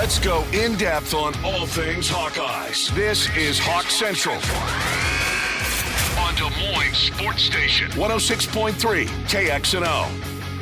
Let's go in depth on all things Hawkeyes. This is Hawk Central on Des Moines Sports Station 106.3 KXNO.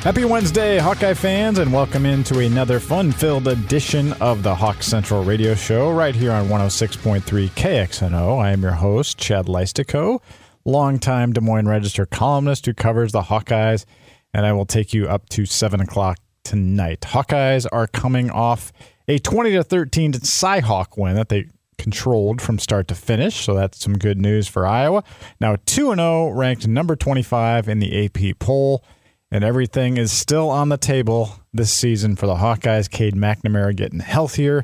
Happy Wednesday, Hawkeye fans, and welcome into another fun filled edition of the Hawk Central Radio Show right here on 106.3 KXNO. I am your host, Chad Leistikow, longtime Des Moines Register columnist who covers the Hawkeyes, and I will take you up to 7 o'clock tonight. Hawkeyes are coming off a 20 to 13 Cyhawk win that they controlled from start to finish, so that's some good news for Iowa. Now 2 0, ranked number 25 in the AP poll, and everything is still on the table this season for the Hawkeyes. Cade McNamara getting healthier.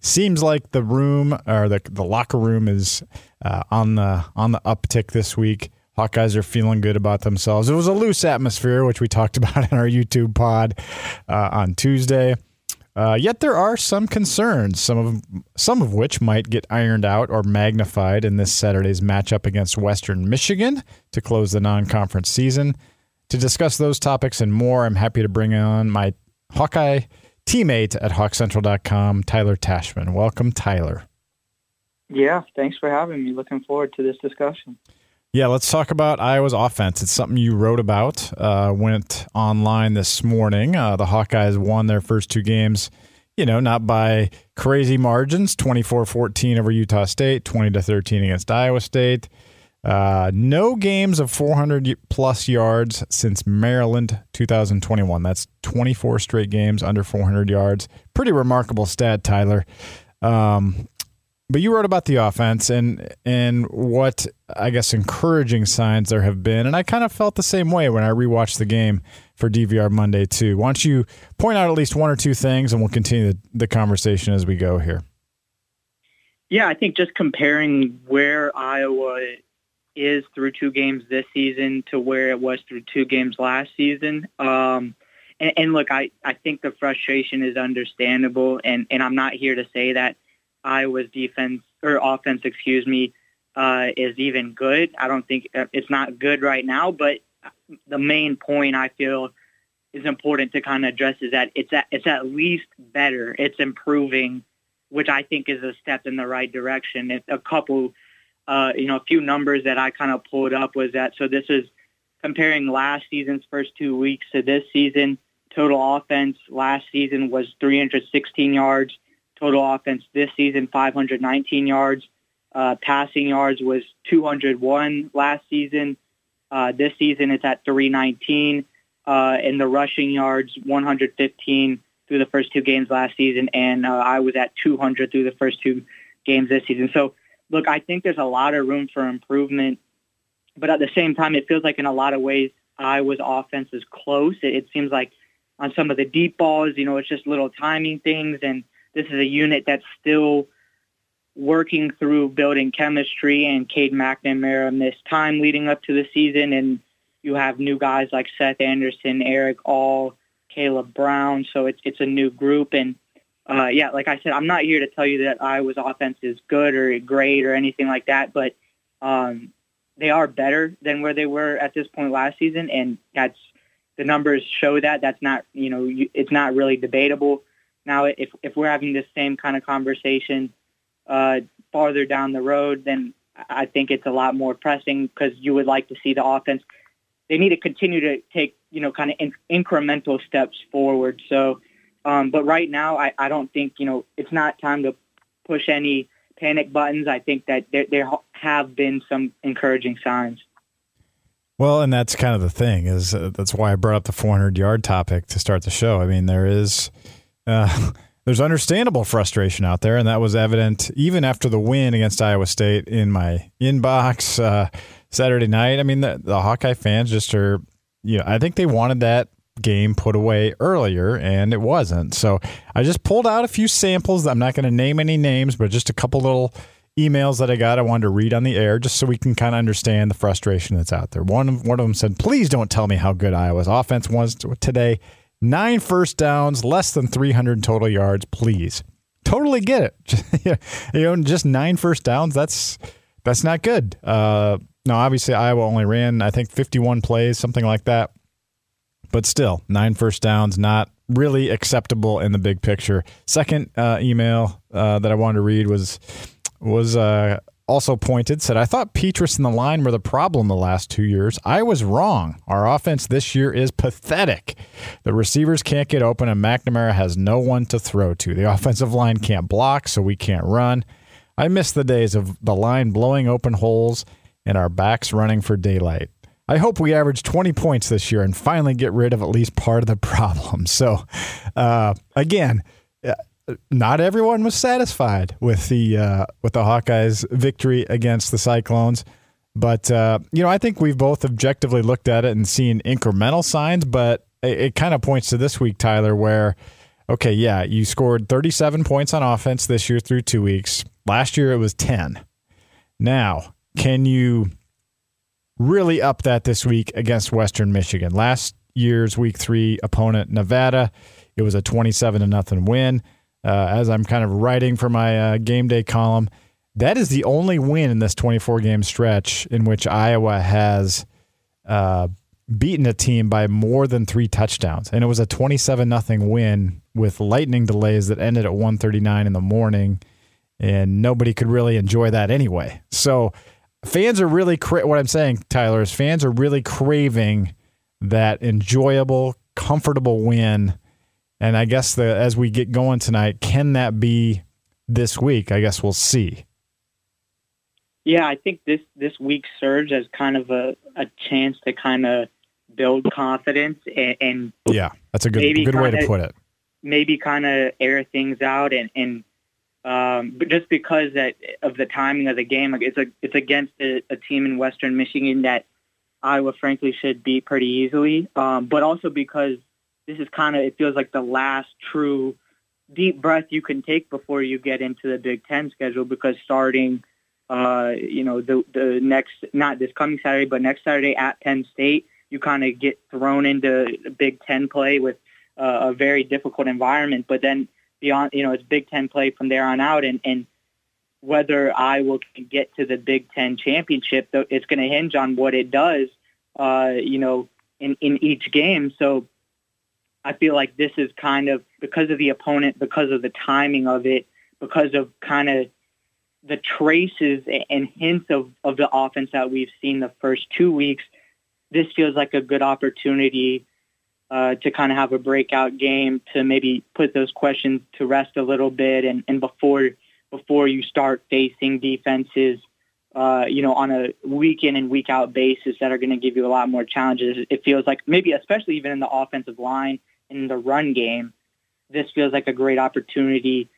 Seems like the room or the the locker room is uh, on the on the uptick this week. Hawkeyes are feeling good about themselves. It was a loose atmosphere, which we talked about in our YouTube pod uh, on Tuesday. Uh, yet there are some concerns, some of some of which might get ironed out or magnified in this Saturday's matchup against Western Michigan to close the non-conference season. To discuss those topics and more, I'm happy to bring on my Hawkeye teammate at HawkCentral.com, Tyler Tachman. Welcome, Tyler. Yeah, thanks for having me. Looking forward to this discussion. Yeah, let's talk about Iowa's offense. It's something you wrote about, uh, went online this morning. Uh, the Hawkeyes won their first two games, you know, not by crazy margins 24 14 over Utah State, 20 to 13 against Iowa State. Uh, no games of 400 plus yards since Maryland 2021. That's 24 straight games under 400 yards. Pretty remarkable stat, Tyler. Um, but you wrote about the offense and and what I guess encouraging signs there have been, and I kind of felt the same way when I rewatched the game for DVR Monday too. Why don't you point out at least one or two things, and we'll continue the, the conversation as we go here. Yeah, I think just comparing where Iowa is through two games this season to where it was through two games last season. Um, and, and look, I, I think the frustration is understandable, and, and I'm not here to say that Iowa's defense or offense, excuse me, uh, is even good. I don't think uh, it's not good right now, but the main point I feel is important to kind of address is that it's at, it's at least better. It's improving, which I think is a step in the right direction. A couple, uh, you know, a few numbers that I kind of pulled up was that. So this is comparing last season's first two weeks to this season. Total offense last season was 316 yards. Total offense this season, 519 yards. Uh, passing yards was 201 last season. Uh, this season it's at 319. Uh, and the rushing yards, 115 through the first two games last season. And uh, I was at 200 through the first two games this season. So, look, I think there's a lot of room for improvement. But at the same time, it feels like in a lot of ways, Iowa's offense is close. It, it seems like on some of the deep balls, you know, it's just little timing things and – this is a unit that's still working through building chemistry and Cade McNamara missed time leading up to the season and you have new guys like Seth Anderson, Erik All, Kaleb Brown. So it's it's a new group and uh, yeah, like I said, I'm not here to tell you that Iowa's offense is good or great or anything like that, but um, they are better than where they were at this point last season, and that's the numbers show that. That's not you know it's not really debatable. Now, if if we're having this same kind of conversation uh, farther down the road, then I think it's a lot more pressing because you would like to see the offense. They need to continue to take you know kind of in- incremental steps forward. So, um, but right now, I, I don't think you know it's not time to push any panic buttons. I think that there, there have been some encouraging signs. Well, and that's kind of the thing is uh, that's why I brought up the 400 yard topic to start the show. I mean, there is uh, there's understandable frustration out there, and that was evident even after the win against Iowa State in my inbox uh, Saturday night. I mean, the, the Hawkeye fans just are, you know, I think they wanted that game put away earlier, and it wasn't. So I just pulled out a few samples. I'm not going to name any names, but just a couple little emails that I got I wanted to read on the air just so we can kind of understand the frustration that's out there. One one of them said, please don't tell me how good Iowa's offense was today. Nine first downs, less than 300 total yards, please. Totally get it. you know, just nine first downs, that's that's not good. Uh, now, obviously, Iowa only ran, I think, 51 plays, something like that. but still, nine first downs, not really acceptable in the big picture. Second uh, email uh, that I wanted to read was was uh, also pointed said I thought Petras and the line were the problem the last two years. I was wrong. Our offense this year is pathetic. The receivers can't get open, and McNamara has no one to throw to. The offensive line can't block, so we can't run. I miss the days of the line blowing open holes and our backs running for daylight. I hope we average 20 points this year and finally get rid of at least part of the problem. So, uh, again, not everyone was satisfied with the uh, with the Hawkeyes' victory against the Cyclones, but uh, you know I think we've both objectively looked at it and seen incremental signs. But it, it kind of points to this week, Tyler, where okay, yeah, you scored 37 points on offense this year through two weeks. Last year it was 10. Now, can you really up that this week against Western Michigan? Last year's week three opponent, Nevada, it was a 27 to nothing win uh, as I'm kind of writing for my uh, game day column. That is the only win in this 24 game stretch in which Iowa has uh, beaten a team by more than three touchdowns, and it was a 27 nothing win with lightning delays that ended at 1:39 in the morning, and nobody could really enjoy that anyway. So fans are really cra- what I'm saying, Tyler is fans are really craving that enjoyable, comfortable win and I guess the as we get going tonight, can that be this week? I guess we'll see. Yeah, I think this this week serves as kind of a, a chance to kind of build confidence and, and yeah, that's a good good way to put it. Maybe kind of air things out and and um, but just because that of the timing of the game, like it's a it's against a, a team in Western Michigan that Iowa frankly should beat pretty easily, um, but also because this is kind of it feels like the last true deep breath you can take before you get into the Big Ten schedule because starting uh, you know the the next not this coming Saturday but next Saturday at Penn State you kind of get thrown into Big Ten play with uh, a very difficult environment. But then beyond you know it's Big Ten play from there on out and and whether Iowa can get to the Big Ten championship it's going to hinge on what it does uh, you know in in each game. So I feel like this is kind of because of the opponent, because of the timing of it, because of kind of the traces and hints of, of the offense that we've seen the first two weeks. This feels like a good opportunity uh, to kind of have a breakout game to maybe put those questions to rest a little bit, and, and before before you start facing defenses, uh, you know, on a week in and week out basis that are going to give you a lot more challenges. It feels like maybe, especially even in the offensive line in the run game, this feels like a great opportunity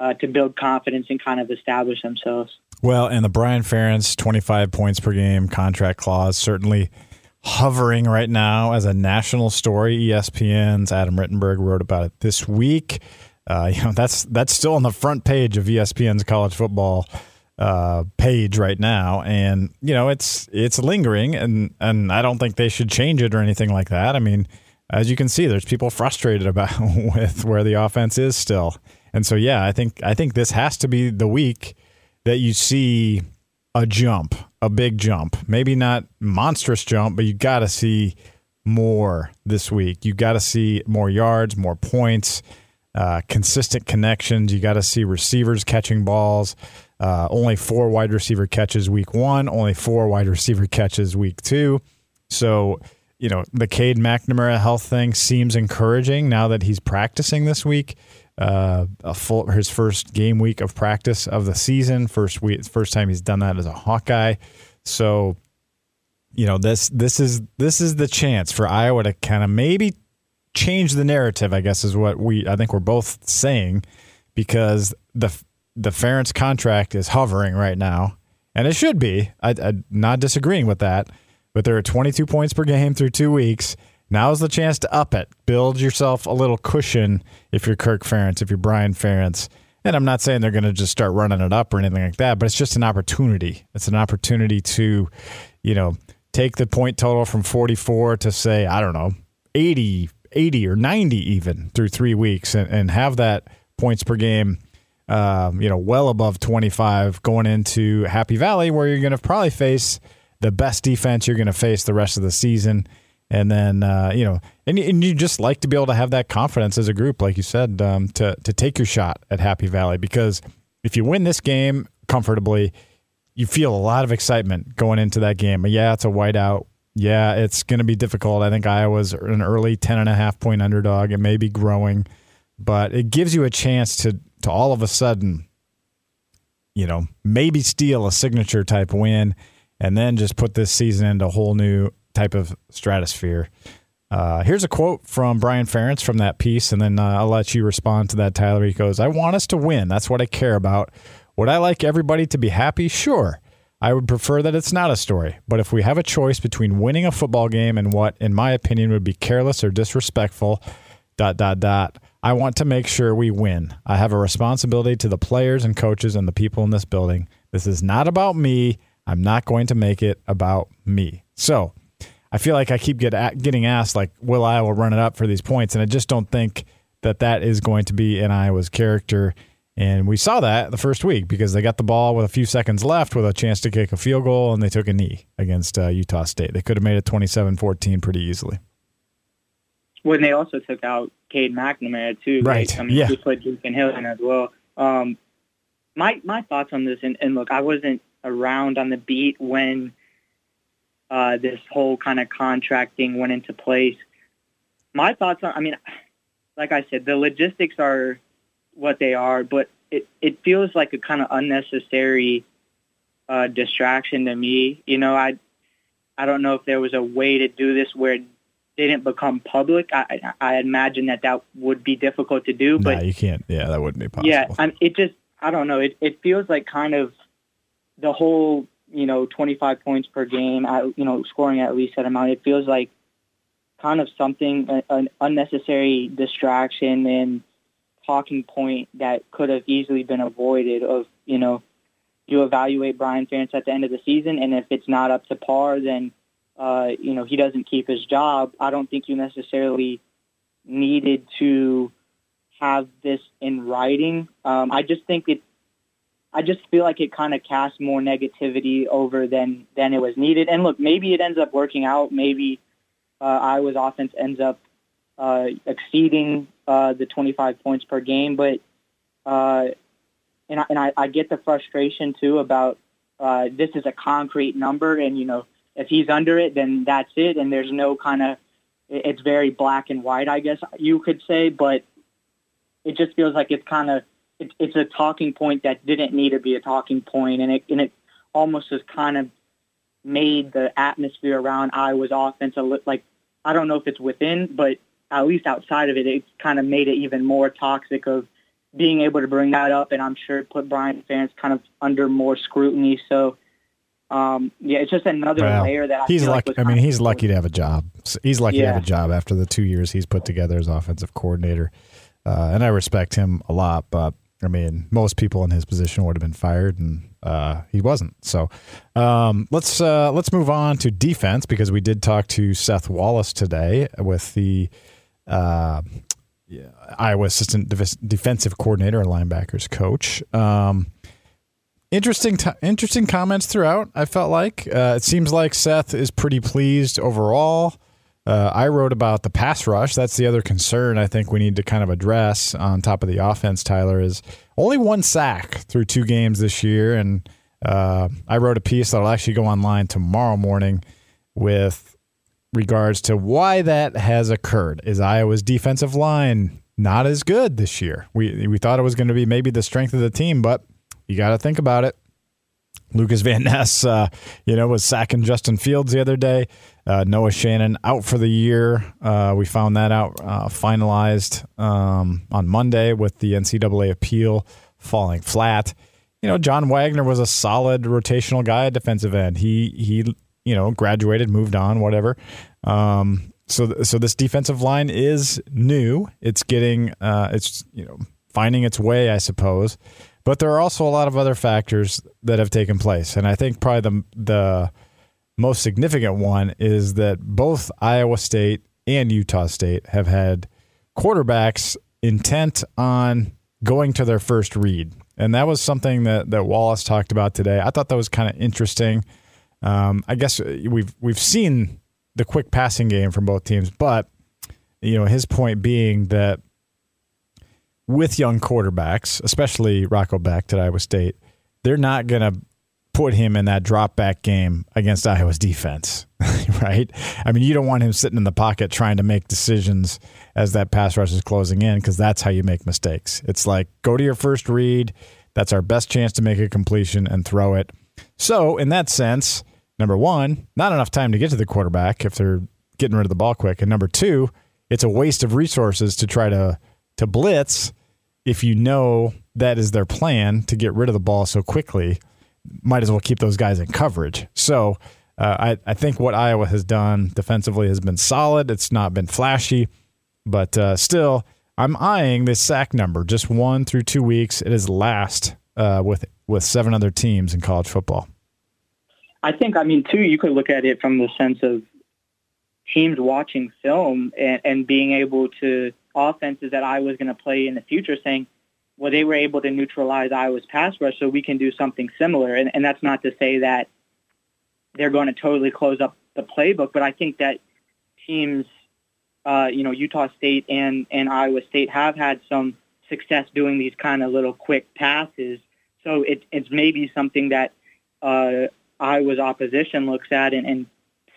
uh, to build confidence and kind of establish themselves. Well, and the Brian Ferentz 25 points per game contract clause certainly hovering right now as a national story. ESPN's Adam Rittenberg wrote about it this week. Uh, you know, that's that's still on the front page of ESPN's college football uh, page right now, and you know it's it's lingering, and and I don't think they should change it or anything like that. I mean, as you can see, there's people frustrated about with where the offense is still. And so yeah, I think I think this has to be the week that you see a jump, a big jump. Maybe not monstrous jump, but you got to see more this week. You got to see more yards, more points, uh, consistent connections. You got to see receivers catching balls. Uh, only four wide receiver catches week one, only four wide receiver catches week two. So you know, the Cade McNamara health thing seems encouraging now that he's practicing this week. Uh, a full his first game week of practice of the season, first week, first time he's done that as a Hawkeye. So, you know, this this is this is the chance for Iowa to kind of maybe change the narrative. I guess is what we I think we're both saying because the the Ferentz contract is hovering right now, and it should be. I, I'm not disagreeing with that but there are 22 points per game through two weeks. Now's the chance to up it. Build yourself a little cushion if you're Kirk Ferentz, if you're Brian Ferentz. And I'm not saying they're going to just start running it up or anything like that, but it's just an opportunity. It's an opportunity to, you know, take the point total from 44 to say, I don't know, 80, 80 or 90 even through three weeks and, and have that points per game, um, you know, well above 25 going into Happy Valley where you're going to probably face – the best defense you're going to face the rest of the season. And then uh, you know, and, and you just like to be able to have that confidence as a group, like you said, um, to to take your shot at Happy Valley because if you win this game comfortably, you feel a lot of excitement going into that game. Yeah, it's a whiteout. Yeah, it's going to be difficult. I think Iowa's an early 10 and a half point underdog. It may be growing, but it gives you a chance to to all of a sudden, you know, maybe steal a signature type win and then just put this season into a whole new type of stratosphere. Uh, here's a quote from Brian Ferentz from that piece, and then uh, I'll let you respond to that, Tyler. He goes, I want us to win. That's what I care about. Would I like everybody to be happy? Sure. I would prefer that it's not a story. But if we have a choice between winning a football game and what, in my opinion, would be careless or disrespectful, dot, dot, dot, I want to make sure we win. I have a responsibility to the players and coaches and the people in this building. This is not about me. I'm not going to make it about me. So I feel like I keep get at, getting asked, like, will Iowa run it up for these points? And I just don't think that that is going to be in Iowa's character. And we saw that the first week because they got the ball with a few seconds left with a chance to kick a field goal and they took a knee against uh, Utah State. They could have made it 27 14 pretty easily. When they also took out Cade McNamara, too. Right. I mean, yeah. he put Deacon Hill in as well. Um, my, my thoughts on this, and, and look, I wasn't around on the beat when uh, this whole kind of contracting went into place. My thoughts on, I mean, like I said, the logistics are what they are, but it, it feels like a kind of unnecessary uh, distraction to me. You know, I I don't know if there was a way to do this where it didn't become public. I I imagine that that would be difficult to do, but nah, you can't. Yeah, that wouldn't be possible. Yeah, I'm, it just I don't know. It it feels like kind of the whole you know 25 points per game, at, you know, scoring at least that amount. It feels like kind of something an unnecessary distraction and talking point that could have easily been avoided of, you know, you evaluate Brian Ferentz at the end of the season, and if it's not up to par, then, uh, you know, he doesn't keep his job. I don't think you necessarily needed to have this in writing. Um, I just think it, I just feel like it kind of casts more negativity over than, than it was needed. And look, maybe it ends up working out. Maybe uh, Iowa's offense ends up uh, exceeding uh, the 25 points per game. But uh, and I, and I, I get the frustration too about uh, this is a concrete number, and you know if he's under it, then that's it, and there's no kind of it's very black and white, I guess you could say, but it just feels like it's kind of it, it's a talking point that didn't need to be a talking point, and it and it almost has kind of made the atmosphere around Iowa's offense a li- like I don't know if it's within, but at least outside of it, it kind of made it even more toxic of being able to bring that up, and I'm sure it put Brian Ferentz kind of under more scrutiny. So, um, yeah, it's just another Well, layer that I he's lucky. like I mean, he's lucky to have a job. He's lucky to have a job after the two years he's put together as offensive coordinator, uh, and I respect him a lot. But I mean, most people in his position would have been fired, and uh, he wasn't. So um, let's uh, let's move on to defense because we did talk to Seth Wallace today with the uh, Iowa assistant def- defensive coordinator and linebackers coach. Um, interesting, t- interesting comments throughout. I felt like uh, it seems like Seth is pretty pleased overall. Uh, I wrote about the pass rush. That's the other concern I think we need to kind of address on top of the offense. Tyler is only one sack through two games this year, and uh, I wrote a piece that'll actually go online tomorrow morning with regards to why that has occurred. Is Iowa's defensive line not as good this year? We we thought it was going to be maybe the strength of the team, but you got to think about it. Lucas Van Ness, uh, you know, was sacking Justin Fields the other day. Uh, Noah Shannon out for the year. Uh, we found that out uh, finalized um, on Monday with the NCAA appeal falling flat. You know, John Waggoner was a solid rotational guy at defensive end. He he, you know, graduated, moved on, whatever. Um, so so this defensive line is new. It's getting uh, it's you know finding its way, I suppose. But there are also a lot of other factors that have taken place, and I think probably the the most significant one is that both Iowa State and Utah State have had quarterbacks intent on going to their first read, and that was something that that Wallace talked about today. I thought that was kind of interesting. Um, I guess we've we've seen the quick passing game from both teams, but you know his point being that with young quarterbacks, especially Rocco Becht at Iowa State, they're not going to put him in that drop back game against Iowa's defense, right? I mean, you don't want him sitting in the pocket trying to make decisions as that pass rush is closing in because that's how you make mistakes. It's like go to your first read. That's our best chance to make a completion and throw it. So, in that sense, number one, not enough time to get to the quarterback if they're getting rid of the ball quick. And number two, it's a waste of resources to try to to blitz if you know that is their plan to get rid of the ball so quickly might as well keep those guys in coverage. So uh, I, I think what Iowa has done defensively has been solid. It's not been flashy, but uh, still, I'm eyeing this sack number. Just one through two weeks. It is last uh, with with seven other teams in college football. I think, I mean, too, you could look at it from the sense of teams watching film and, and being able to offenses that I was going to play in the future saying, well, they were able to neutralize Iowa's pass rush, so we can do something similar. And, and that's not to say that they're going to totally close up the playbook, but I think that teams, uh, you know, Utah State and, and Iowa State have had some success doing these kind of little quick passes. So it, it's maybe something that uh, Iowa's opposition looks at and, and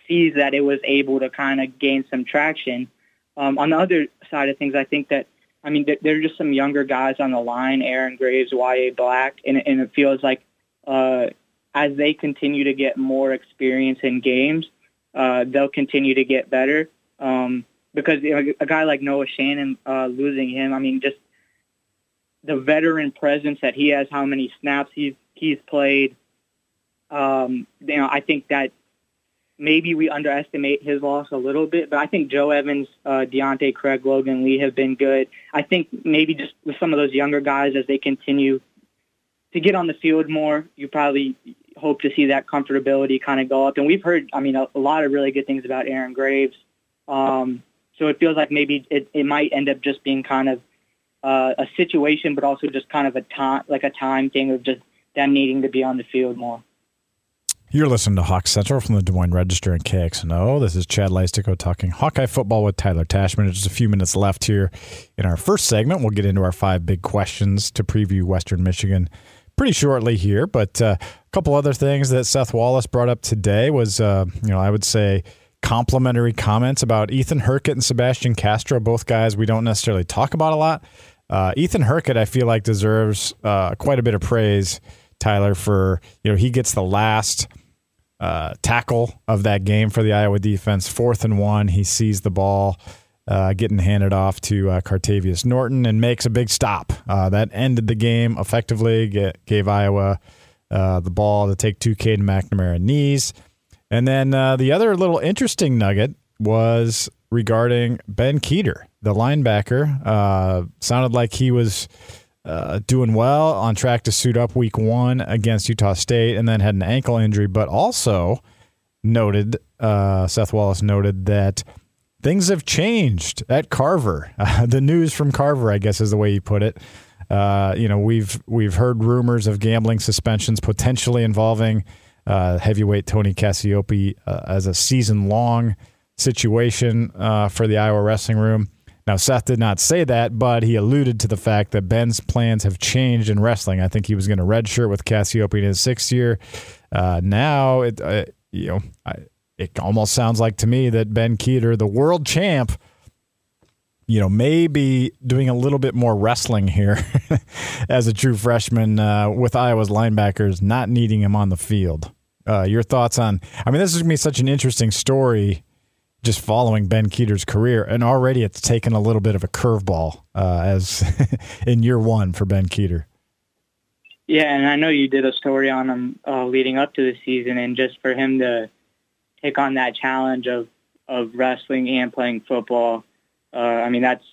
sees that it was able to kind of gain some traction. Um, on the other side of things, I think that I mean, there are just some younger guys on the line, Aaron Graves, Yahya Black, and, and it feels like uh, as they continue to get more experience in games, uh, they'll continue to get better. Um, because you know, a guy like Noah Shannon, uh, losing him, I mean, just the veteran presence that he has, how many snaps he's he's played. Um, you know, I think that maybe we underestimate his loss a little bit, but I think Joe Evans, uh, Deontae Craig, Logan Lee have been good. I think maybe just with some of those younger guys as they continue to get on the field more, you probably hope to see that comfortability kind of go up. And we've heard, I mean, a, a lot of really good things about Aaron Graves. Um, so it feels like maybe it, it might end up just being kind of uh, a situation, but also just kind of a time, like a time thing of just them needing to be on the field more. You're listening to Hawk Central from the Des Moines Register and KXNO. This is Chad Leistikow talking Hawkeye football with Tyler Tachman. Just a few minutes left here in our first segment. We'll get into our five big questions to preview Western Michigan pretty shortly here. But uh, a couple other things that Seth Wallace brought up today was, uh, you know, I would say complimentary comments about Ethan Hurkett and Sebastian Castro, both guys we don't necessarily talk about a lot. Uh, Ethan Hurkett, I feel like, deserves uh, quite a bit of praise Tyler, for you know he gets the last uh, tackle of that game for the Iowa defense, fourth and one. He sees the ball uh, getting handed off to uh, Cartevious Norton and makes a big stop. Uh, that ended the game effectively. Get, gave Iowa uh, the ball to take two Caden McNamara knees. And then uh, the other little interesting nugget was regarding Ben Kueter, the linebacker. sounded like he was uh, doing well, on track to suit up week one against Utah State, and then had an ankle injury, but also noted, uh, Seth Wallace noted that things have changed at Carver. Uh, the news from Carver, I guess, is the way he put it. Uh, you know, we've we've heard rumors of gambling suspensions potentially involving uh, heavyweight Tony Cassioppi uh, as a season long situation for the Iowa wrestling room. Now, Seth did not say that, but he alluded to the fact that Ben's plans have changed in wrestling. I think he was going to redshirt with Cassioppi in his sixth year. Uh, now, it uh, you know, I, it almost sounds like to me that Ben Kueter, the world champ, you know, may be doing a little bit more wrestling here as a true freshman uh, with Iowa's linebackers not needing him on the field. Uh, your thoughts on? I mean, this is going to be such an interesting story just following Ben Kueter's career, and already it's taken a little bit of a curveball uh, as in year one for Ben Kueter. Yeah, and I know you did a story on him uh, leading up to the season, and just for him to take on that challenge of of wrestling and playing football, uh, I mean that's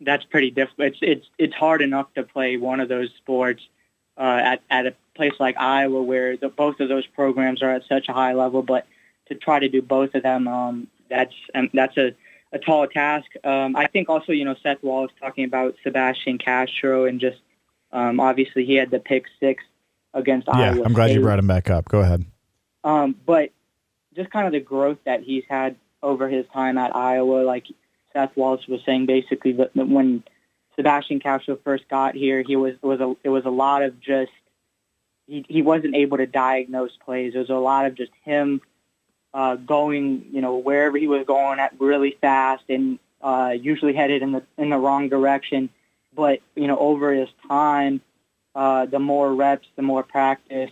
that's pretty difficult. It's it's it's hard enough to play one of those sports uh, at at a place like Iowa, where the, both of those programs are at such a high level, but to try to do both of them um, that's um, that's a, a tall task. Um, I think also, you know, Seth Wallace talking about Sebastian Castro and just um, obviously he had the pick six against yeah, Iowa. I'm glad State. you brought him back up. Go ahead. Um, but just kind of the growth that he's had over his time at Iowa. Like Seth Wallace was saying, basically that when Sebastian Castro first got here, he was was a it was a lot of just he he wasn't able to diagnose plays. It was a lot of just him uh, going, you know, wherever he was going at really fast and uh, usually headed in the in the wrong direction. But you know, over his time, uh, the more reps, the more practice,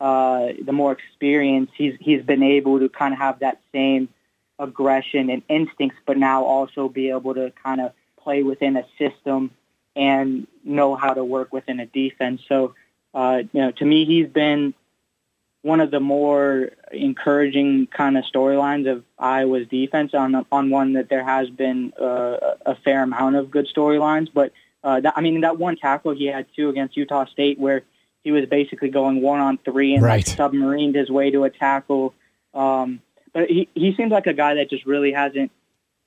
uh, the more experience, he's he's been able to kind of have that same aggression and instincts, but now also be able to kind of play within a system and know how to work within a defense. So, uh, you know, to me, he's been one of the more encouraging kind of storylines of Iowa's defense on on one that there has been uh, a fair amount of good storylines. But uh, that, I mean, that one tackle he had too against Utah State, where he was basically going one on three and right. like submarined his way to a tackle. Um, but he he seems like a guy that just really hasn't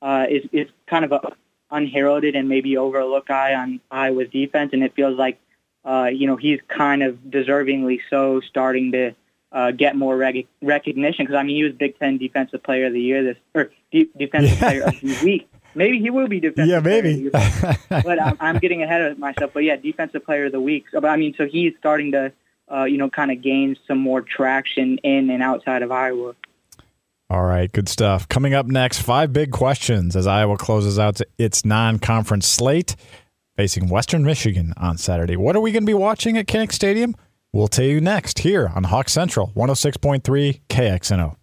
uh, is is kind of a unheralded and maybe overlooked guy on Iowa's defense, and it feels like uh, you know he's kind of deservingly so starting to uh, get more rec- recognition because I mean he was Big Ten Defensive Player of the Year this or de- Defensive. Player of the Week. Maybe he will be defensive. Yeah, maybe. but I'm, I'm, getting ahead of myself. But yeah, defensive player of the week. So, but I mean, so he's starting to, uh, you know, kind of gain some more traction in and outside of Iowa. All right, good stuff. Coming up next, five big questions as Iowa closes out its non-conference slate, facing Western Michigan on Saturday. What are we going to be watching at Kinnick Stadium? We'll tell you next here on Hawk Central, 106.3 KXNO.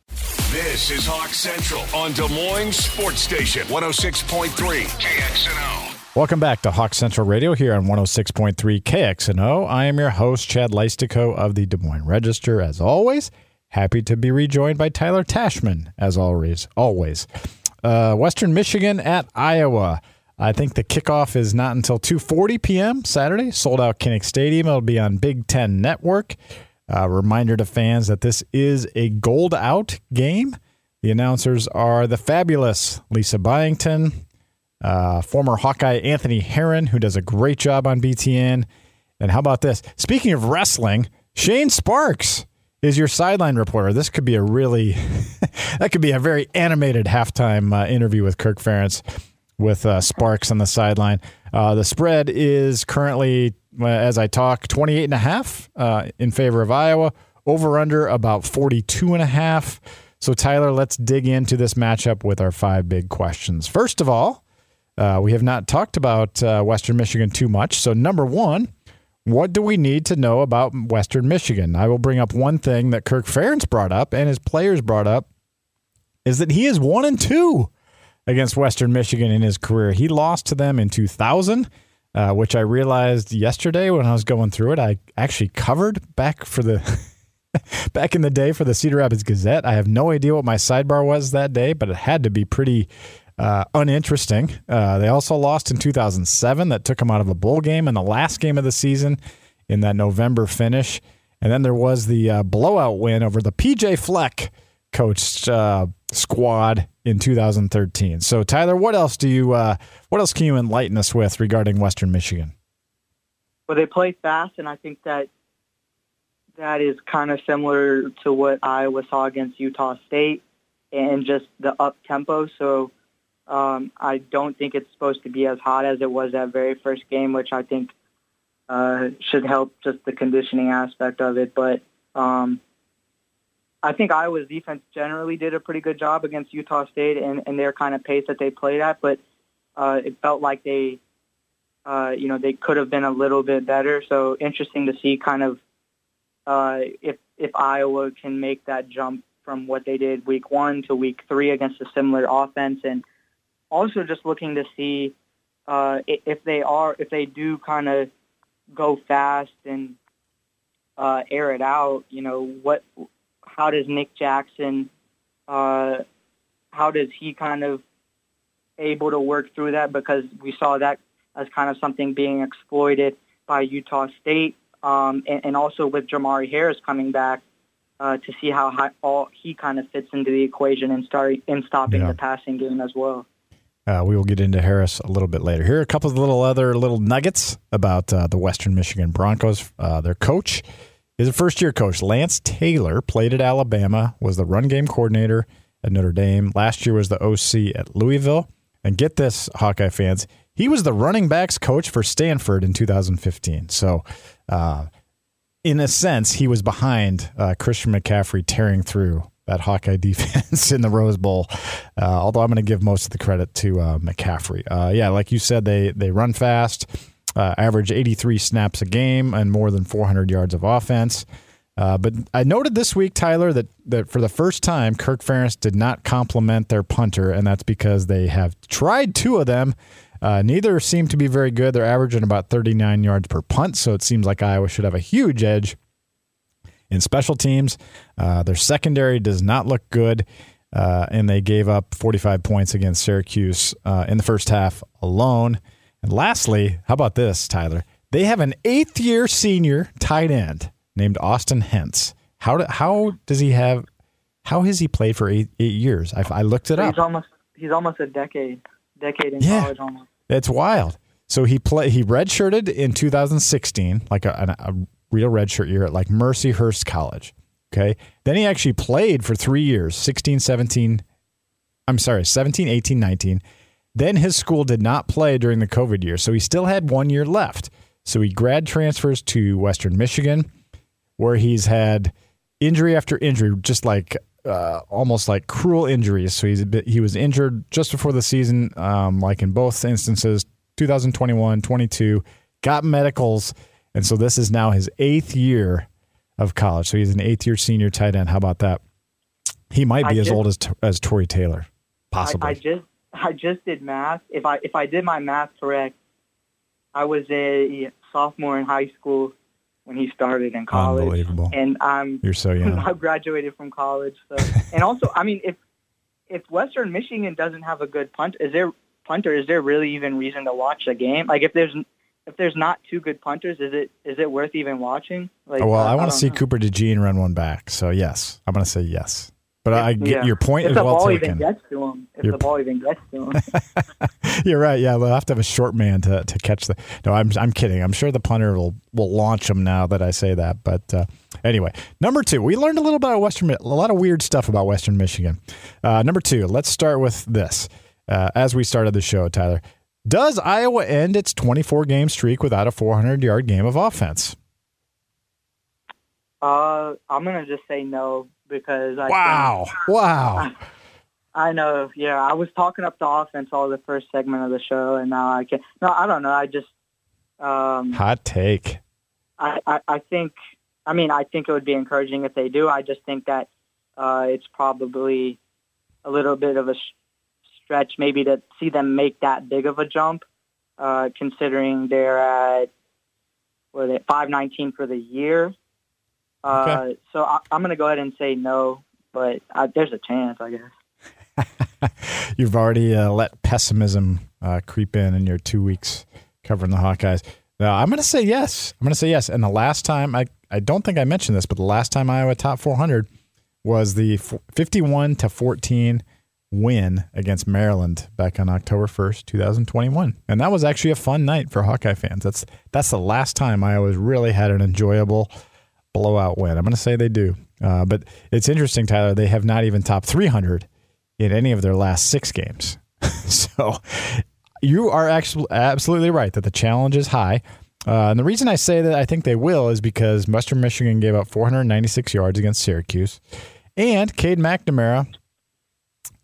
This is Hawk Central on Des Moines Sports Station, 106.3 KXNO. Welcome back to Hawk Central Radio here on 106.3 KXNO. I am your host, Chad Leistikow of the Des Moines Register, as always. Happy to be rejoined by Tyler Tachman, as always. Always. Uh, Western Michigan at Iowa. I think the kickoff is not until 2:40 p.m. Saturday. Sold out Kinnick Stadium. It'll be on Big Ten Network. Uh, reminder to fans that this is a gold out game. The announcers are the fabulous Lisa Byington, uh, former Hawkeye Anthony Herron, who does a great job on BTN. And how about this? Speaking of wrestling, Shane Sparks is your sideline reporter. This could be a really, that could be a very animated halftime uh, interview with Kirk Ferentz with uh, Sparks on the sideline. Uh, the spread is currently, uh, as I talk, 28 and a half uh, in favor of Iowa. Over under about 42 and a half. So Tyler, let's dig into this matchup with our five big questions. First of all, uh, we have not talked about Western Michigan too much. So number one, what do we need to know about Western Michigan? I will bring up one thing that Kirk Ferentz brought up and his players brought up is that he is one and two against Western Michigan in his career. He lost to them in 2000, uh, which I realized yesterday when I was going through it. I actually covered back for the back in the day for the Cedar Rapids Gazette. I have no idea what my sidebar was that day, but it had to be pretty uh, uninteresting. Uh, they also lost in 2007. That took them out of a bowl game in the last game of the season in that November finish. And then there was the uh, blowout win over the PJ Fleck coached uh, squad in 2013. So, Tyler, what else do you? Uh, what else can you enlighten us with regarding Western Michigan? Well, they play fast, and I think that that is kind of similar to what Iowa saw against Utah State, and just the up tempo. So um, I don't think it's supposed to be as hot as it was that very first game, which I think uh, should help just the conditioning aspect of it. But um, I think Iowa's defense generally did a pretty good job against Utah State and, and their kind of pace that they played at, but uh, it felt like they, uh, you know, they could have been a little bit better. So interesting to see kind of uh, if if Iowa can make that jump from what they did week one to week three against a similar offense and also just looking to see uh, if they are if they do kind of go fast and uh, air it out. You know what? How does Nick Jackson? Uh, how does he kind of able to work through that? Because we saw that as kind of something being exploited by Utah State, um, and, and, also with Jamari Harris coming back. Uh, to see how high, all he kind of fits into the equation and start in stopping yeah. the passing game as well. Uh, we will get into Harris a little bit later. Here are a couple of little other little nuggets about uh, the Western Michigan Broncos. Uh, their coach is a first year coach. Lance Taylor played at Alabama, was the run game coordinator at Notre Dame. Last year was the OC at Louisville. And get this, Hawkeye fans, he was the running backs coach for Stanford in 2015. So, uh, in a sense, he was behind uh, Christian McCaffrey tearing through that Hawkeye defense in the Rose Bowl. Uh, although I'm going to give most of the credit to uh, McCaffrey. Uh, yeah, like you said, they they run fast, uh, average 83 snaps a game, and more than 400 yards of offense. Uh, but I noted this week, Tyler, that, that for the first time, Kirk Ferentz did not compliment their punter, and that's because they have tried two of them. Uh, neither seem to be very good. They're averaging about 39 yards per punt, so it seems like Iowa should have a huge edge in special teams. Uh, their secondary does not look good, uh, and they gave up 45 points against Syracuse uh, in the first half alone. And lastly, how about this, Tyler? They have an eighth year senior tight end named Austin Hence. How, do, how does he have? How has he played for eight, eight years? I, I looked it he's up. Almost, he's almost a decade, decade in Yeah. college almost. It's wild. So he play he redshirted in 2016, like a, a, a real redshirt year at like Mercyhurst College. Okay. Then he actually played for three years 16, 17. I'm sorry, 17, 18, 19. Then his school did not play during the COVID year. So he still had one year left. So he grad transfers to Western Michigan, where he's had injury after injury, just like uh, almost like cruel injuries. So he's a bit, he was injured just before the season, um, like in both instances, 2021, 22, got medicals. And so this is now his eighth year of college. So he's an eighth year senior tight end. How about that? He might be I as just- old as as Tory Taylor, I, possibly. I just I just did math. If I if I did my math correct, I was a sophomore in high school when he started in college, Unbelievable. and I'm You're so young. I graduated from college. So, and also, I mean, if if Western Michigan doesn't have a good punt, is there punter? Is there really even reason to watch a game? Like, if there's if there's not two good punters, is it is it worth even watching? Like, well, I, want to see know. Cooper DeJean run one back. So yes, I'm going to say yes. But I get Yeah. your point If is the well ball taken. even gets to him, if Your the ball even gets to him, You're right. Yeah, they'll have to have a short man to, to catch the. No, I'm I'm kidding. I'm sure the punter will will launch him now that I say that. But uh, anyway, number two, we learned a little about Western, a lot of weird stuff about Western Michigan. Uh, number two, let's start with this. Uh, as we started the show, Tyler, does Iowa end its 24 game streak without a 400 yard game of offense? uh, I'm gonna just say no because I think- Wow! Wow! I know. Yeah, I was talking up the offense all the first segment of the show, and now I can't. No, I don't know. I just, um, Hot take. I, I, I think. I mean, I think it would be encouraging if they do. I just think that uh, it's probably a little bit of a sh- stretch, maybe to see them make that big of a jump, uh, considering they're at what are they five nineteen for the year. Uh, So I, I'm going to go ahead and say no, but I, there's a chance, I guess. You've already uh, let pessimism uh, creep in in your two weeks covering the Hawkeyes. Now, I'm going to say yes. I'm going to say yes. And the last time, I, I don't think I mentioned this, but the last time Iowa top 400 was the f- 51 to 14 win against Maryland back on October 1st, 2021. And that was actually a fun night for Hawkeye fans. That's that's the last time Iowa's really had an enjoyable blowout win. I'm going to say they do. Uh, but it's interesting, Tyler. They have not even topped 300 in any of their last six games. so you are actually absolutely right that the challenge is high. Uh, and the reason I say that I think they will is because Western Michigan gave up 496 yards against Syracuse. And Cade McNamara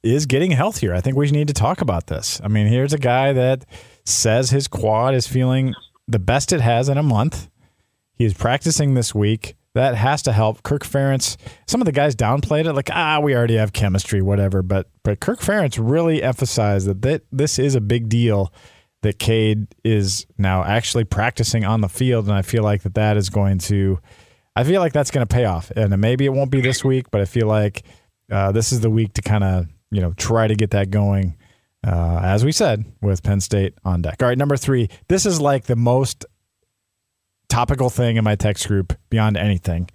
is getting healthier. I think we need to talk about this. I mean, here's a guy that says his quad is feeling the best it has in a month. He is practicing this week. That has to help. Kirk Ferentz, some of the guys downplayed it, like, ah, we already have chemistry, whatever. But but Kirk Ferentz really emphasized that th- this is a big deal that Cade is now actually practicing on the field. And I feel like that that is going to, I feel like that's going to pay off. And maybe it won't be this week, but I feel like uh, this is the week to kind of, you know, try to get that going. Uh, as we said, with Penn State on deck. All right, number three. This is like the most topical thing in my text group beyond anything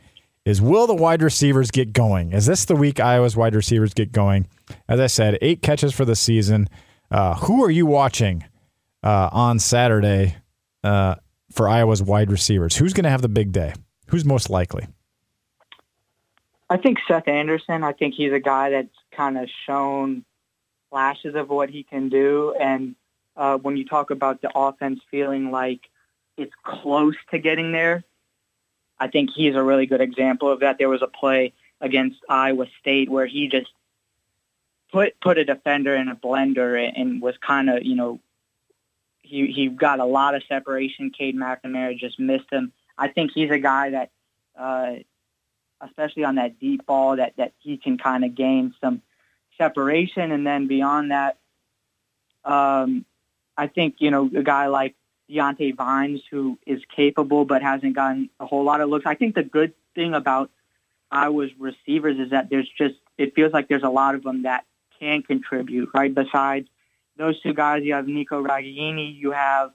is will the wide receivers get going? Is this the week Iowa's wide receivers get going? As I said, eight catches for the season. Uh, who are you watching uh, on Saturday uh, for Iowa's wide receivers? Who's going to have the big day? Who's most likely? I think Seth Anderson. I think he's a guy that's kind of shown flashes of what he can do. And uh, when you talk about the offense feeling like it's close to getting there, I think he's a really good example of that. There was a play against Iowa State where he just put put a defender in a blender and was kind of you know he he got a lot of separation. Cade McNamara just missed him. I think he's a guy that, uh, especially on that deep ball, that that he can kind of gain some separation, and then beyond that, um, I think you know a guy like Diante Vines who is capable but hasn't gotten a whole lot of looks. I think the good thing about Iowa's receivers is that there's just it feels like there's a lot of them that can contribute. Right besides those two guys, you have Nico Ragaini, you have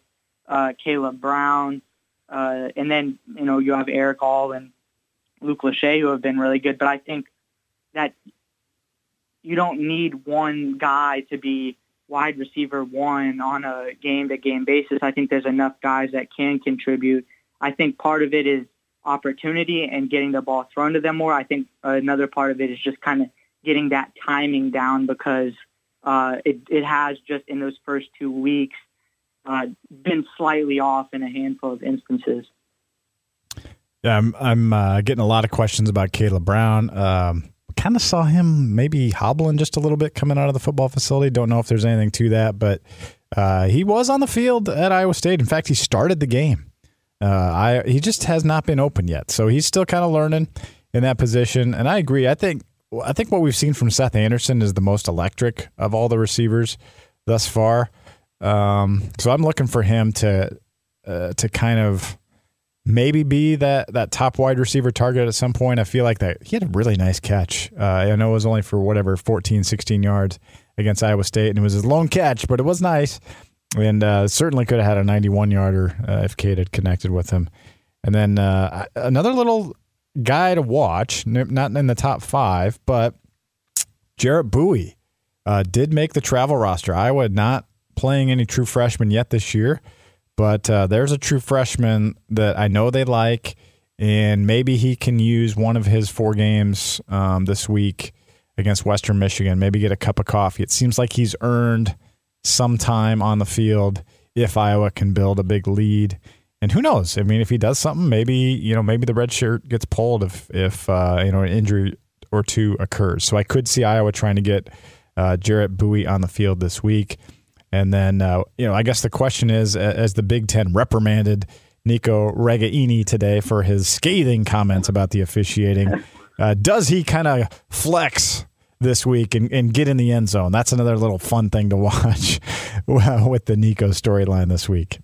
uh, Kaleb Brown, uh, and then you know you have Erik All and Luke Lachey who have been really good. But I think that you don't need one guy to be wide receiver one on a game to game basis. I think there's enough guys that can contribute. I think part of it is opportunity and getting the ball thrown to them more. I think another part of it is just kind of getting that timing down because uh, it, it has just in those first two weeks uh, been slightly off in a handful of instances. Yeah, I'm, I'm uh, getting a lot of questions about Kaleb Brown. Um, kind of saw him maybe hobbling just a little bit coming out of the football facility. Don't know if there's anything to that, but uh, he was on the field at Iowa State. In fact, he started the game. Uh, I he just has not been open yet, so he's still kind of learning in that position. And I agree. I think I think what we've seen from Seth Anderson is the most electric of all the receivers thus far. Um, so I'm looking for him to uh, to kind of maybe be that that top wide receiver target at some point. I feel like that he had a really nice catch. Uh, I know it was only for whatever 14, 16 yards against Iowa State, and it was his lone catch, but it was nice, and uh, certainly could have had a 91 yarder uh, if Cade had connected with him. And then uh, another little guy to watch, not in the top five, but Jarriett Buie uh, did make the travel roster. Iowa not playing any true freshmen yet this year. But uh, there's a true freshman that I know they like, and maybe he can use one of his four games um, this week against Western Michigan. Maybe get a cup of coffee. It seems like he's earned some time on the field if Iowa can build a big lead. And who knows? I mean, if he does something, maybe you know, maybe the red shirt gets pulled if if uh, you know an injury or two occurs. So I could see Iowa trying to get uh, Jarriett Buie on the field this week. And then, uh, you know, I guess the question is, as the Big Ten reprimanded Nico Ragaini today for his scathing comments about the officiating, uh, does he kind of flex this week and, and, get in the end zone? That's another little fun thing to watch with the Nico storyline this week.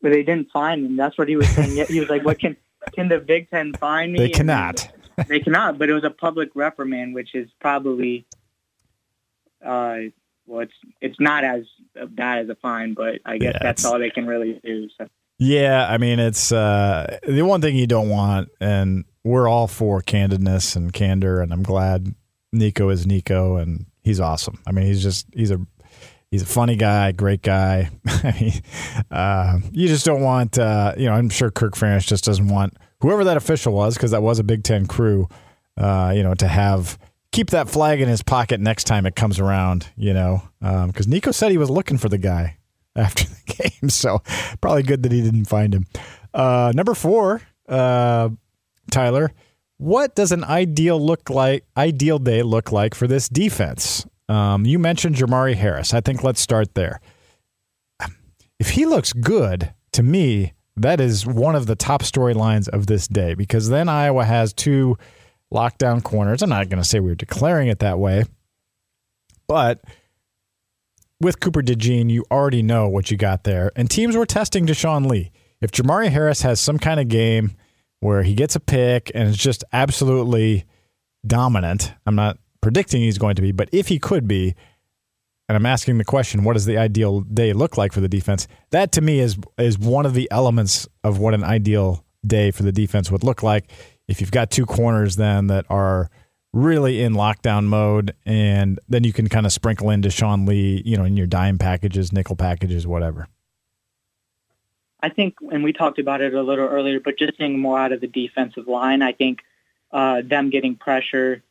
But they didn't find him. That's what he was saying. He was like, "What can can the Big Ten find me?" They cannot. they cannot. But it was a public reprimand, which is probably. Uh, well, it's it's not as bad as a fine, but I guess yeah, that's all they can really do. So. Yeah, I mean, it's uh, the one thing you don't want, and we're all for candidness and candor, and I'm glad Nico is Nico, and he's awesome. I mean, he's just he's a he's a funny guy, great guy. I mean, uh, you just don't want, uh, you know, I'm sure Kirk Ferentz just doesn't want whoever that official was, because that was a Big Ten crew, uh, you know, to have keep that flag in his pocket next time it comes around, you know, because um, Nico said he was looking for the guy after the game. So probably good that he didn't find him. Uh, number four, uh, Tyler, what does an ideal look like? Ideal day look like for this defense? Um, you mentioned Jermari Harris. I think let's start there. If he looks good to me, that is one of the top storylines of this day because then Iowa has two lockdown corners. I'm not going to say we are declaring it that way, but with Cooper DeJean, you already know what you got there. And teams were testing Deshaun Lee. If Jermari Harris has some kind of game where he gets a pick and is just absolutely dominant, I'm not predicting he's going to be, but if he could be, and I'm asking the question, what does the ideal day look like for the defense? That to me is is one of the elements of what an ideal day for the defense would look like if you've got two corners then that are really in lockdown mode, and then you can kind of sprinkle in Sean Lee, you know, in your dime packages, nickel packages, whatever. I think, and we talked about it a little earlier, but just seeing more out of the defensive line, I think uh, them getting pressure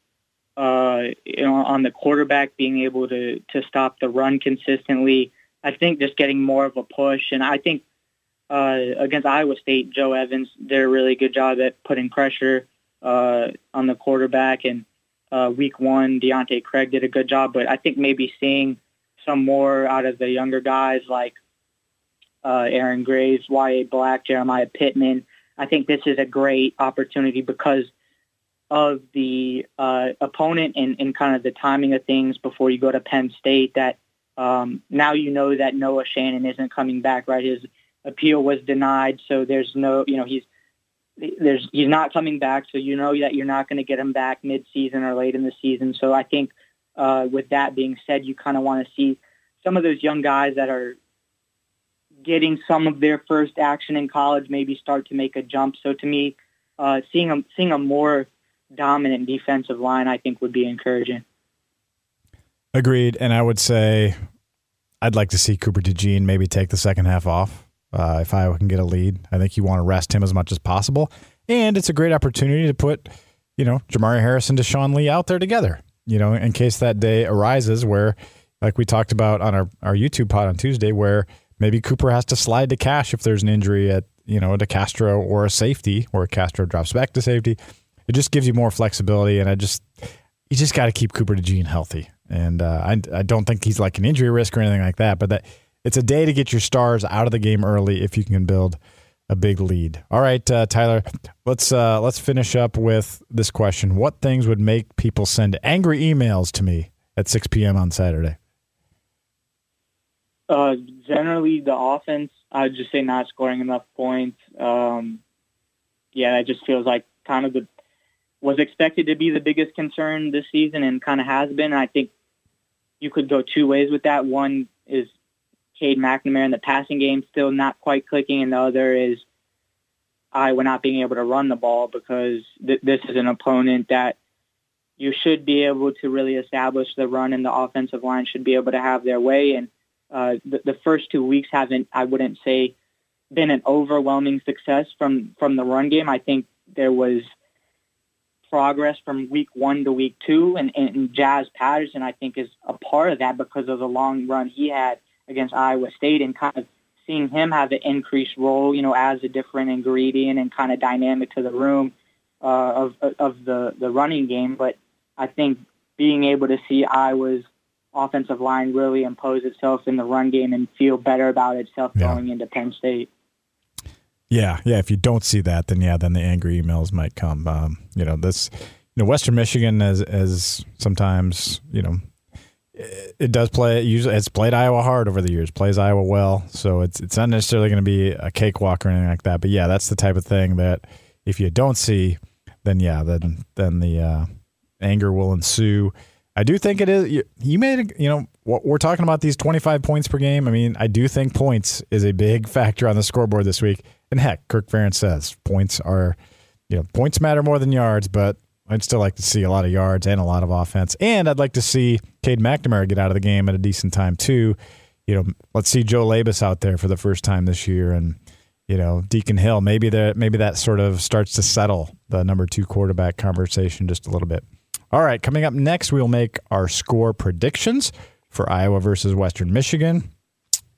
uh, you know, on the quarterback, being able to to stop the run consistently. I think just getting more of a push, and I think uh, against Iowa State, Joe Evans did a really good job at putting pressure uh, on the quarterback, and uh, week one, Deontae Craig did a good job. But I think maybe seeing some more out of the younger guys like uh, Aaron Graves, Yahya Black, Jeremiah Pittman. I think this is a great opportunity because of the uh, opponent and, and kind of the timing of things before you go to Penn State that um, now you know that Noah Shannon isn't coming back, right? His appeal was denied, so there's no, you know, he's there's he's not coming back, so you know that you're not going to get him back mid-season or late in the season. So I think uh, with that being said, you kind of want to see some of those young guys that are getting some of their first action in college maybe start to make a jump. So to me, uh, seeing a seeing a more dominant defensive line, I think, would be encouraging. Agreed, and I would say I'd like to see Cooper DeJean maybe take the second half off uh, if Iowa can get a lead. I think you want to rest him as much as possible, and it's a great opportunity to put you know Jermari Harrison, Deshaun Lee out there together. You know, in case that day arises where, like we talked about on our our YouTube pod on Tuesday, where maybe Cooper has to slide to cash if there's an injury at you know to Castro or a safety, or Castro drops back to safety. It just gives you more flexibility, and I just you just got to keep Cooper DeJean healthy. And uh, I, I don't think he's like an injury risk or anything like that, but that it's a day to get your stars out of the game early if you can build a big lead. All right, uh, Tyler, let's uh, let's finish up with this question: What things would make people send angry emails to me at 6 p.m. on Saturday? Uh, generally, the offense. I'd just say not scoring enough points. Um, yeah, that just feels like kind of the was expected to be the biggest concern this season and kind of has been. I think you could go two ways with that. One is Cade McNamara in the passing game still not quite clicking, and the other is Iowa not being able to run the ball because th- this is an opponent that you should be able to really establish the run, and the offensive line should be able to have their way. And uh, the, the first two weeks haven't, I wouldn't say, been an overwhelming success from from the run game. I think there was progress from week one to week two, and, and Jazz Patterson, I think, is a part of that because of the long run he had against Iowa State and kind of seeing him have an increased role, you know, as a different ingredient and kind of dynamic to the room uh, of of the the running game. But I think being able to see Iowa's offensive line really impose itself in the run game and feel better about itself yeah. going into Penn State. Yeah, yeah. If you don't see that, then yeah, then the angry emails might come. Um, you know, this, you know, Western Michigan as as sometimes, you know, it, does play. Usually, it's played Iowa hard over the years. Plays Iowa well, so it's it's not necessarily going to be a cakewalk or anything like that. But yeah, that's the type of thing that if you don't see, then yeah, then then the uh, anger will ensue. I do think it is. You, you made, you know, what we're talking about these 25 points per game. I mean, I do think points is a big factor on the scoreboard this week. And heck, Kirk Ferentz says points are, you know, points matter more than yards, but I'd still like to see a lot of yards and a lot of offense. And I'd like to see Cade McNamara get out of the game at a decent time, too. You know, let's see Joe Labas out there for the first time this year. And, you know, Deacon Hill, maybe that maybe that sort of starts to settle the number two quarterback conversation just a little bit. All right, coming up next, we'll make our score predictions for Iowa versus Western Michigan.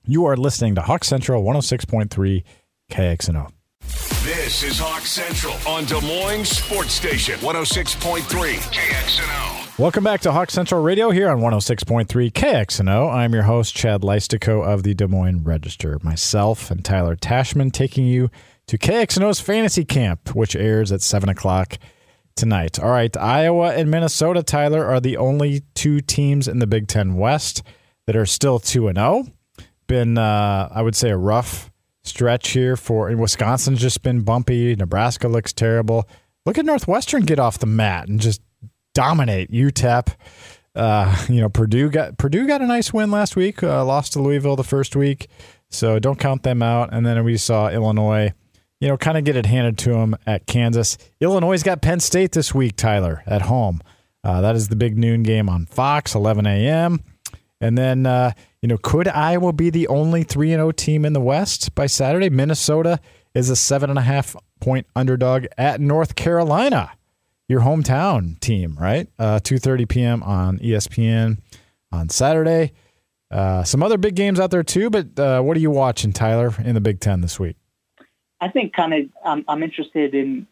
You are listening to Hawk Central 106.3 KXNO. This is Hawk Central on Des Moines Sports Station 106.3 KXNO. Welcome back to Hawk Central Radio here on 106.3 KXNO. I'm your host, Chad Leistikow of the Des Moines Register. Myself and Tyler Tachman taking you to KXNO's Fantasy Camp, which airs at 7 o'clock tonight. All right, Iowa and Minnesota, Tyler, are the only two teams in the Big Ten West that are still 2 and 0. Been, uh, I would say, a rough stretch here for and Wisconsin's just been bumpy. Nebraska looks terrible. Look at Northwestern get off the mat and just dominate UTEP. Uh, you know, Purdue got Purdue got a nice win last week. Uh, lost to Louisville the first week, so don't count them out. And then we saw Illinois, you know, kind of get it handed to them at Kansas. Illinois got Penn State this week, Tyler, at home. Uh, that is the big noon game on Fox, 11 a.m. And then, uh, you know, could Iowa be the only 3 0 team in the West by Saturday? Minnesota is a seven and a half point underdog at North Carolina. your hometown team, right? Uh, 2:30 p.m. on ESPN on Saturday. Uh, some other big games out there too, but uh, what are you watching, Tyler, in the Big Ten this week? I think kind of I'm, I'm interested in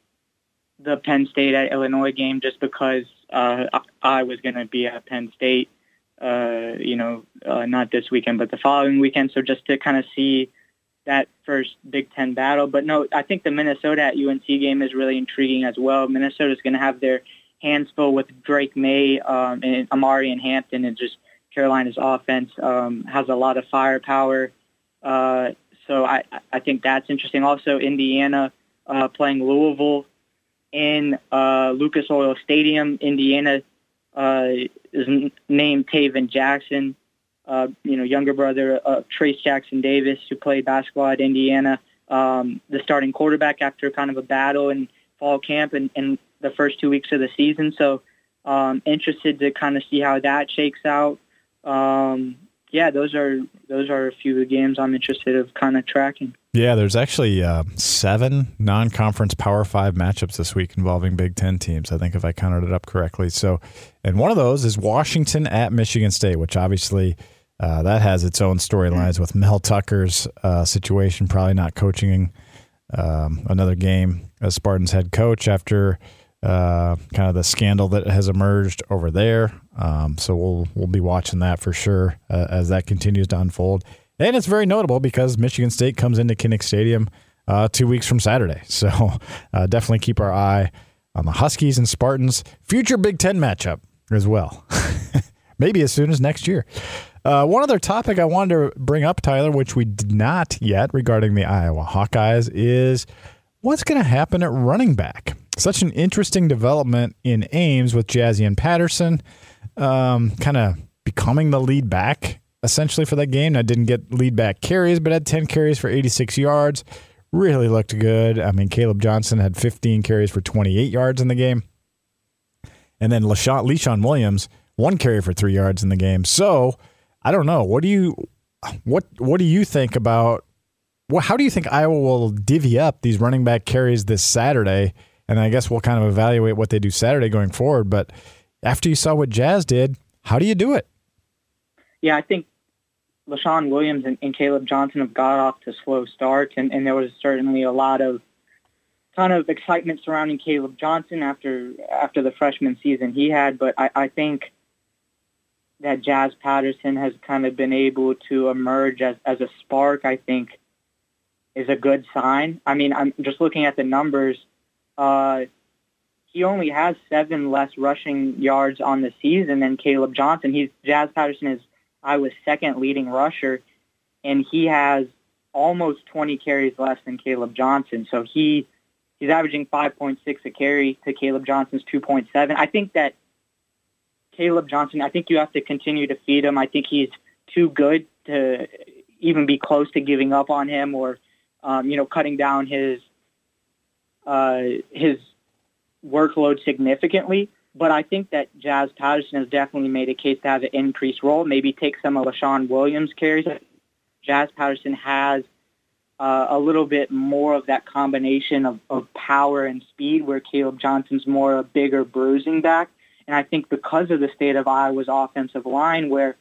the Penn State at Illinois game just because uh, I was going to be at Penn State, uh, you know, uh, not this weekend, but the following weekend. So just to kind of see that first Big Ten battle. But no, I think the Minnesota at UNC game is really intriguing as well. Minnesota's going to have their hands full with Drake Maye um, and Omarion Hampton and just Carolina's offense um, has a lot of firepower. Uh, so I, I think that's interesting. Also, Indiana uh, playing Louisville in uh, Lucas Oil Stadium. Indiana uh, is named Tayven Jackson, uh, you know, younger brother of Trayce Jackson Davis, who played basketball at Indiana. Um, the starting quarterback after kind of a battle in fall camp and, and the first two weeks of the season. So um, interested to kind of see how that shakes out. Um, yeah, those are those are a few of the games I'm interested of kind of tracking. Yeah, there's actually uh, seven non-conference Power Five matchups this week involving Big Ten teams. I think if I counted it up correctly. So, and one of those is Washington at Michigan State, which obviously uh, that has its own storylines with Mel Tucker's uh, situation, probably not coaching um, another game as Spartans head coach after uh, kind of the scandal that has emerged over there. Um, so we'll we'll be watching that for sure uh, as that continues to unfold. And it's very notable because Michigan State comes into Kinnick Stadium uh, two weeks from Saturday. So uh, definitely keep our eye on the Huskies and Spartans future Big Ten matchup as well. Maybe as soon as next year. Uh, one other topic I wanted to bring up, Tyler, which we did not yet regarding the Iowa Hawkeyes, is what's going to happen at running back. Such an interesting development in Ames with Jaziun Patterson um, kind of becoming the lead back essentially for that game. I didn't get lead back carries, but had 10 carries for 86 yards. Really looked good. I mean, Kaleb Johnson had 15 carries for 28 yards in the game. And then Leshon Williams, one carry for three yards in the game. So I don't know. What do you what what do you think about well, how do you think Iowa will divvy up these running back carries this Saturday? And I guess we'll kind of evaluate what they do Saturday going forward. But after you saw what Jazz did, how do you do it? Yeah, I think Leshon Williams and, and, Kaleb Johnson have got off to slow starts, and, and, there was certainly a lot of kind of excitement surrounding Kaleb Johnson after after the freshman season he had. But I, I think that Jazz Patterson has kind of been able to emerge as, as a spark. I think is a good sign. I mean, I'm just looking at the numbers. Uh, he only has seven less rushing yards on the season than Kaleb Johnson. He's Jazz Patterson is Iowa's second leading rusher, and he has almost 20 carries less than Kaleb Johnson. So he he's averaging 5.6 a carry to Kaleb Johnson's 2.7. I think that Kaleb Johnson, I think you have to continue to feed him. I think he's too good to even be close to giving up on him or, um, you know, cutting down his uh, his workload significantly. But I think that Jazz Patterson has definitely made a case to have an increased role. Maybe take some of Leshon Williams' carries. Jazz Patterson has uh, a little bit more of that combination of, of power and speed, where Kaleb Johnson's more a bigger bruising back. And I think because of the state of Iowa's offensive line, where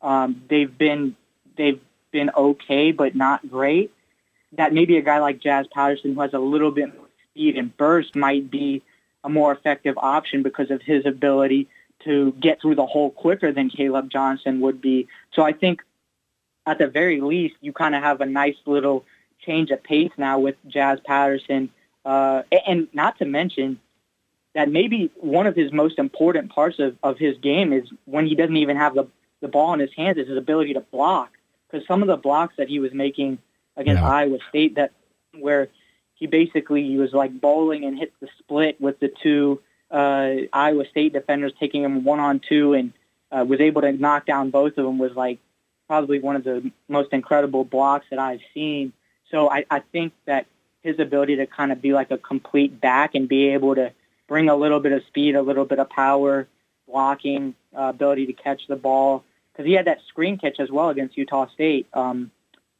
um, they've been they've been okay but not great, that maybe a guy like Jazz Patterson, who has a little bit more speed and burst, might be a more effective option because of his ability to get through the hole quicker than Kaleb Johnson would be. So I think at the very least, you kind of have a nice little change of pace now with Jazz Patterson. Uh, and not to mention that maybe one of his most important parts of, of his game is when he doesn't even have the, the ball in his hands is his ability to block. Because some of the blocks that he was making against yeah. Iowa State that where he basically was like bowling and hit the split with the two uh, Iowa State defenders taking him one on two and uh, was able to knock down both of them was like probably one of the most incredible blocks that I've seen. So I, I think that his ability to kind of be like a complete back and be able to bring a little bit of speed, a little bit of power, blocking, uh, ability to catch the ball, because he had that screen catch as well against Utah State um,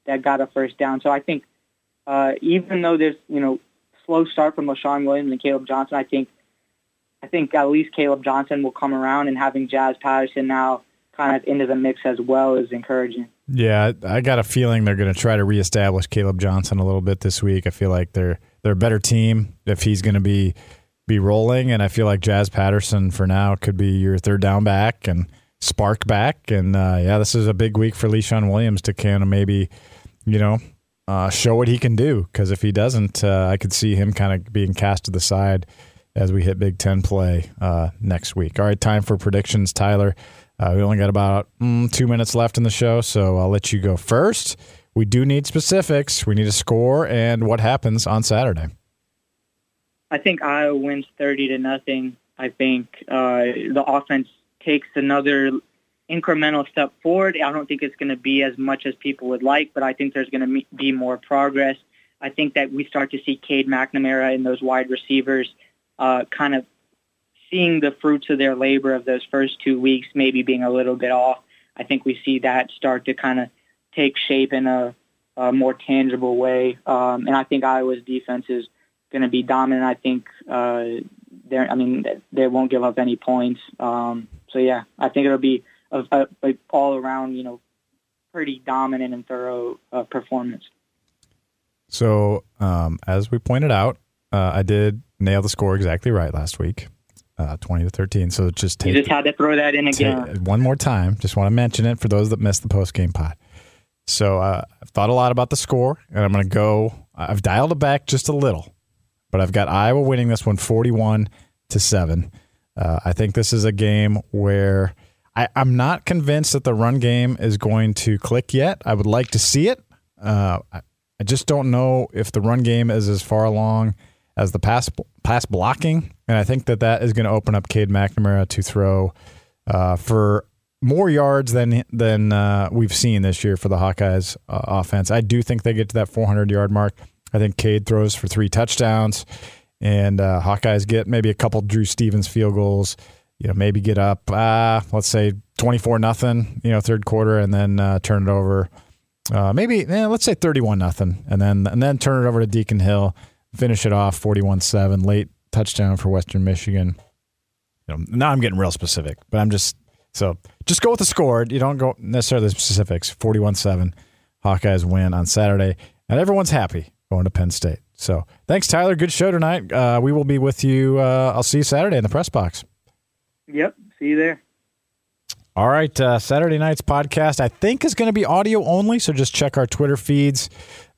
that got a first down. So I think uh, even though there's you know slow start from Leshon Williams and Kaleb Johnson, I think I think at least Kaleb Johnson will come around, and having Jazz Patterson now kind of into the mix as well is encouraging. Yeah, I got a feeling they're going to try to reestablish Kaleb Johnson a little bit this week. I feel like they're they're a better team if he's going to be be rolling, and I feel like Jazz Patterson for now could be your third down back and spark back. And uh, yeah, this is a big week for Leshon Williams to kind of maybe, you know, uh, show what he can do. Because if he doesn't, uh, I could see him kind of being cast to the side as we hit Big Ten play uh, next week. All right, time for predictions, Tyler. Uh, we only got about mm, two minutes left in the show, so I'll let you go first. We do need specifics. We need a score and what happens on Saturday. I think Iowa wins 30 to nothing. I think uh, the offense takes another incremental step forward. I don't think it's going to be as much as people would like, but I think there's going to be more progress. I think that we start to see Cade McNamara and those wide receivers uh, kind of seeing the fruits of their labor of those first two weeks maybe being a little bit off. I think we see that start to kind of take shape in a, a more tangible way. Um, and I think Iowa's defense is going to be dominant. I think uh, they I mean, they won't give up any points. Um, so yeah, I think it'll be a, a all around, you know, pretty dominant and thorough uh, performance. So, um, as we pointed out, uh, I did nail the score exactly right last week uh, 20 to 13. So just take. You just had to throw that in again. one more time. Just want to mention it for those that missed the post game pod. So uh, I've thought a lot about the score, and I'm going to go. I've dialed it back just a little, but I've got Iowa winning this one 41 to 7. Uh, I think this is a game where I, am not convinced that the run game is going to click yet. I would like to see it. Uh, I, I just don't know if the run game is as far along as the pass pass blocking, and I think that that is going to open up Cade McNamara to throw uh, for more yards than than uh, we've seen this year for the Hawkeyes uh, offense. I do think they get to that 400 yard mark. I think Cade throws for three touchdowns, and uh, Hawkeyes get maybe a couple Drew Stevens field goals. You know, maybe get up, uh, let's say 24 nothing. You know, third quarter, and then uh, turn it over. maybe eh, let's say 31 nothing, and then and then turn it over to Deacon Hill finish it off 41-7 late touchdown for Western Michigan. You know, now I'm getting real specific, but I'm just so just go with the score. You don't go necessarily the specifics. 41-7 Hawkeyes win on Saturday, and everyone's happy going to Penn State. So thanks, Tyler. Good show tonight. Uh, we will be with you. Uh, I'll see you Saturday in the press box. Yep. See you there. All right. Uh, Saturday night's podcast, I think, is going to be audio only. So just check our Twitter feeds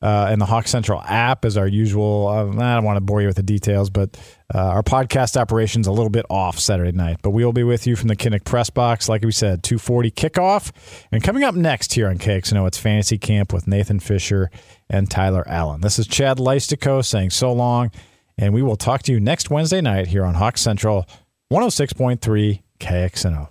uh, and the Hawk Central app as our usual. Uh, I don't want to bore you with the details, but uh, our podcast operation's a little bit off Saturday night. But we will be with you from the Kinnick Press Box, like we said, 240 kickoff. And coming up next here on KXNO, it's Fantasy Camp with Nathan Fisher and Tyler Allen. This is Chad Leistikow saying so long, and we will talk to you next Wednesday night here on Hawk Central 106.3 KXNO.